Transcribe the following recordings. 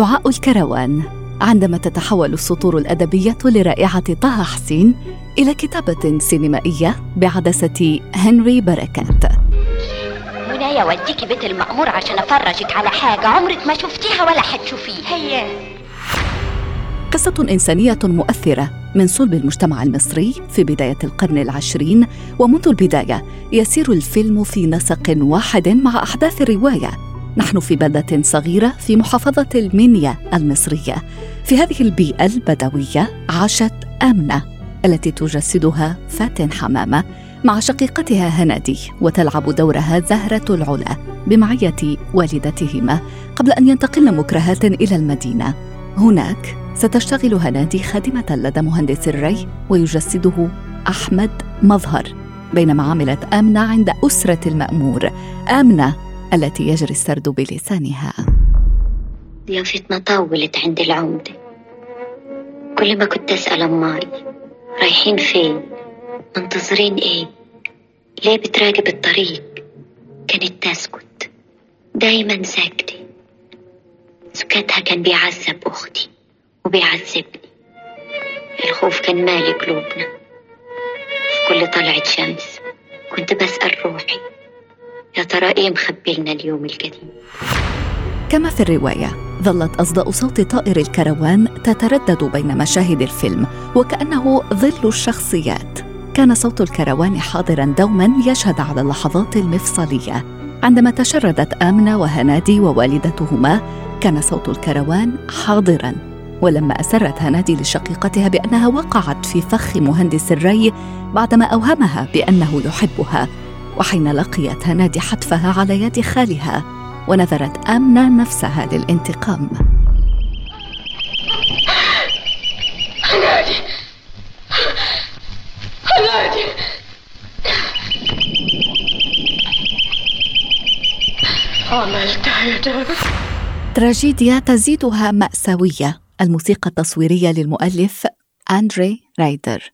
دعاء الكروان. عندما تتحول السطور الأدبية لرائعة طه حسين إلى كتابة سينمائية بعدسة هنري بركات. منايا وديكي بيت المأمور عشان أفرجك على حاجة عمرك ما شفتيها ولا حتشوفيها هي قصة إنسانية مؤثرة من صلب المجتمع المصري في بداية القرن العشرين ومنذ البداية يسير الفيلم في نسق واحد مع أحداث الرواية نحن في بلدة صغيرة في محافظة المنيا المصرية. في هذه البيئة البدوية عاشت آمنة التي تجسدها فاتن حمامة مع شقيقتها هنادي وتلعب دورها زهرة العلا بمعية والدتهما قبل أن ينتقلن مكرهات إلى المدينة. هناك ستشتغل هنادي خادمة لدى مهندس الري ويجسده أحمد مظهر بينما عملت آمنة عند أسرة المأمور. آمنة التي يجري السرد بلسانها. ضيافتنا طولت عند العمدة كل ما كنت أسأل أماي رايحين فين؟ منتظرين إيه؟ ليه بتراقب الطريق؟ كانت تسكت. دايما ساكتة. سكتها كان بيعذب أختي وبيعذبني. الخوف كان مالي قلوبنا. في كل طلعة شمس كنت بسأل روحي يا ترى إيه مخبي لنا اليوم القديم؟ كما في الرواية ظلت أصداء صوت طائر الكروان تتردد بين مشاهد الفيلم وكأنه ظل الشخصيات. كان صوت الكروان حاضرا دوما يشهد على اللحظات المفصلية. عندما تشردت آمنة وهنادي ووالدتهما كان صوت الكروان حاضرا. ولما أسرت هنادي لشقيقتها بأنها وقعت في فخ مهندس الري بعدما أوهمها بأنه يحبها. وحين لقيت هنادي حتفها على يد خالها ونذرت آمنة نفسها للانتقام. هنادي. هنادي. عملتها يا تراجيديا تزيدها مأساوية. الموسيقى التصويرية للمؤلف أندري رايدر.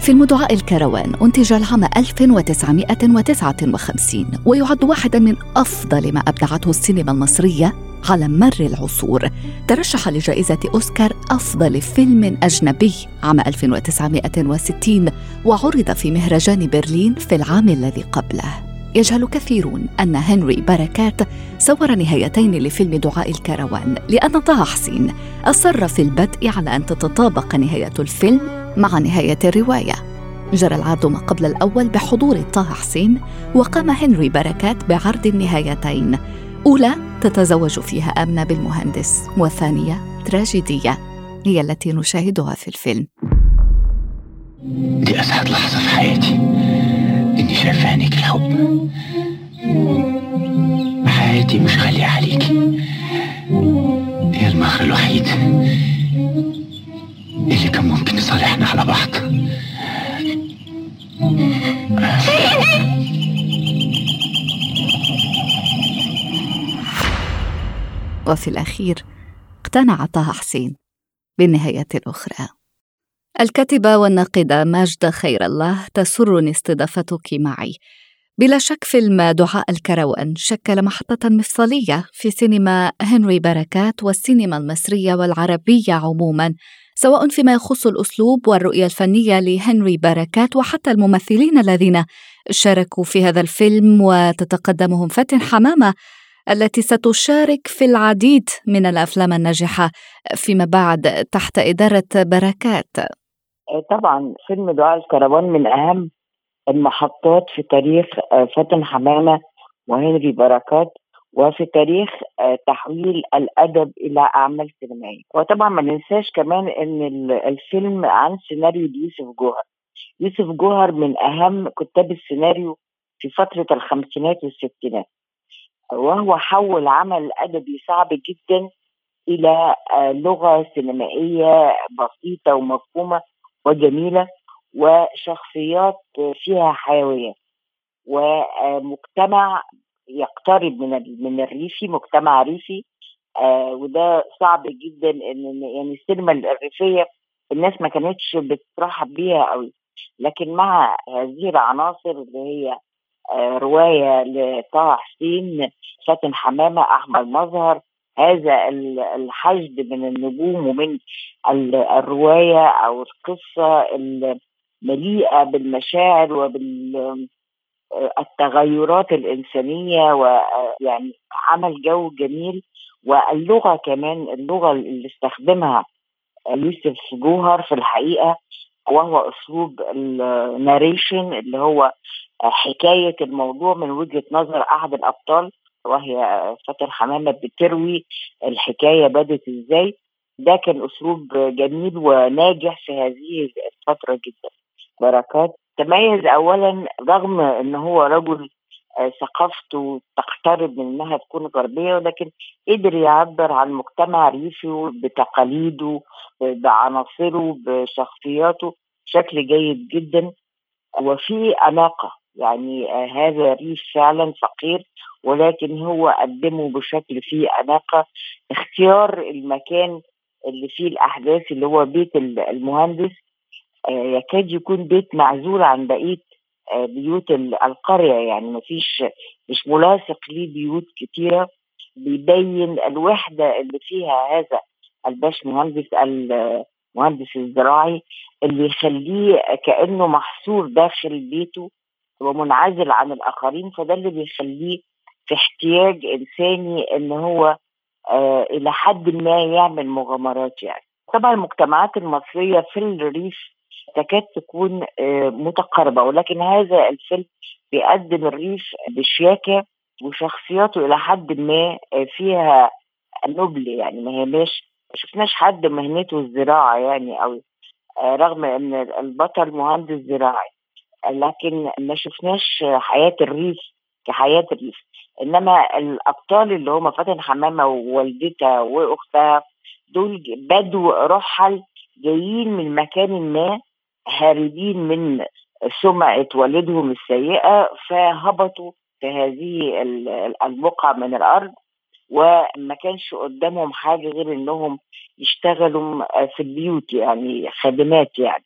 فيلم دعاء الكروان أنتج العام 1959 ويعد واحدا من أفضل ما أبدعته السينما المصرية على مر العصور. ترشح لجائزة أوسكار أفضل فيلم أجنبي عام 1960 وعرض في مهرجان برلين في العام الذي قبله. يجهل كثيرون أن هنري بركات صور نهايتين لفيلم دعاء الكروان لأن طه حسين أصر في البدء على أن تتطابق نهاية الفيلم مع نهاية الرواية. جرى العرض ما قبل الأول بحضور طه حسين وقام هنري بركات بعرض النهايتين. أولى تتزوج فيها آمنة بالمهندس وثانية تراجيدية. هي التي نشاهدها في الفيلم. دي أسعد لحظة في حياتي. إني شايف عينيك الحب. حياتي مش غالية عليكي هي المهر الوحيد. اللي كان ممكن يصالحنا على بعض؟ وفي الأخير اقتنع طه حسين بالنهاية الأخرى. الكاتبة والناقدة ماجدة خير الله تسرني استضافتك معي. بلا شك فيلم دعاء الكروان شكل محطة مفصلية في سينما هنري بركات والسينما المصرية والعربية عموما. سواء فيما يخص الأسلوب والرؤية الفنية لهنري بركات وحتى الممثلين الذين شاركوا في هذا الفيلم وتتقدمهم فاتن حمامة التي ستشارك في العديد من الأفلام الناجحة فيما بعد تحت إدارة بركات. طبعا فيلم دعاء الكروان من أهم المحطات في تاريخ آه، فاتن حمامة وهنري بركات. وفي تاريخ آه، تحويل الأدب إلى أعمال سينمائية. وطبعا ما ننساش كمان إن الفيلم عن سيناريو يوسف جوهر. يوسف جوهر من أهم كتاب السيناريو في فترة الخمسينات والستينات. وهو حول عمل أدبي صعب جدا إلى آه، لغة سينمائية بسيطة ومفهومة وجميلة وشخصيات فيها حيوية. ومجتمع يقترب من من الريفي مجتمع ريفي. آه وده صعب جدا ان يعني السينما الريفية الناس ما كانتش بترحب بيها قوي. لكن مع هذه العناصر اللي هي آه رواية لطه حسين فاتن حمامة أحمد مظهر هذا الحشد من النجوم ومن الرواية أو القصة المليئة بالمشاعر وبال التغيرات الإنسانية ويعني عمل جو جميل واللغة كمان اللغة اللي استخدمها يوسف جوهر في الحقيقة وهو أسلوب الناريشن اللي هو حكاية الموضوع من وجهة نظر أحد الأبطال وهي فاتن حمامة بتروي الحكاية بدت إزاي. ده كان أسلوب جميل وناجح في هذه الفترة جدا. بركات. تميز اولا رغم إن هو رجل آه، ثقافته تقترب من إنها تكون غربية ولكن قدر يعبر عن مجتمع ريفي بتقاليده بعناصره بشخصياته بشكل جيد جدا. وفي أناقة يعني آه، هذا ريف فعلا فقير ولكن هو قدمه بشكل فيه أناقة. اختيار المكان اللي فيه الأحداث اللي هو بيت المهندس يكاد يكون بيت معزول عن بقية آه، بيوت القرية. يعني ما فيش مش ملاصق ليه بيوت كتيرة. بيبين الوحدة اللي فيها هذا الباش مهندس المهندس الزراعي اللي يخليه كأنه محصور داخل بيته ومنعزل عن الآخرين. فده اللي بيخليه في احتياج إنساني إن هو آه إلى حد ما يعمل مغامرات يعني. طبعا المجتمعات المصرية في الريف تكاد تكون آه، متقاربة. ولكن هذا الفيلم بيقدم الريف بشياكة وشخصياته إلى حد ما آه، فيها نبل يعني. ما هي مش شفناش حد مهنته الزراعة يعني أو آه، رغم أن البطل مهندس زراعي لكن ما شفناش حياة الريف كحياة الريف إنما الأبطال اللي هم فاتن حمامة ووالدتها وأختها دول بدو رحل جايين من مكان ما هاربين من سمعة والدهم السيئة فهبطوا في هذه البقعة من الأرض وما كانش قدامهم حاجة غير إنهم يشتغلوا في البيوت يعني خادمات يعني.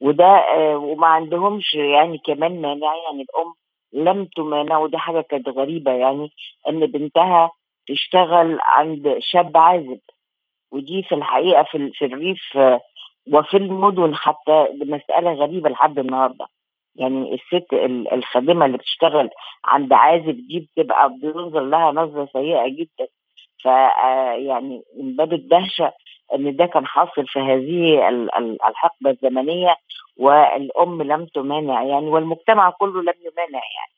وده وما عندهمش يعني كمان مانع يعني الأم لم تمانع ودي حاجة كانت غريبة يعني إن بنتها تشتغل عند شاب عازب. ودي في الحقيقة في الريف وفي المدن حتى مسألة غريبة لحد النهارده. يعني الست الخادمة اللي بتشتغل عند عازب دي بتبقى بينظر لها نظرة سيئة جدا. ف يعني من باب الدهشة إن ده كان حاصل في هذه الحقبة الزمنية والأم لم تمانع يعني والمجتمع كله لم يمانع يعني.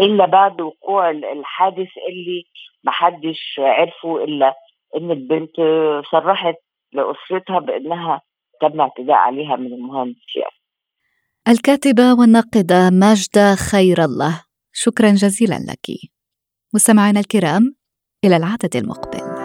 إلا بعد وقوع الحادث اللي محدش عرفه إلا إن البنت صرحت لأسرتها بأنها تم اعتداء عليها من المهندس يعني. الكاتبة والناقدة ماجدة خير الله. شكرا جزيلا لك. مستمعينا الكرام إلى العدد المقبل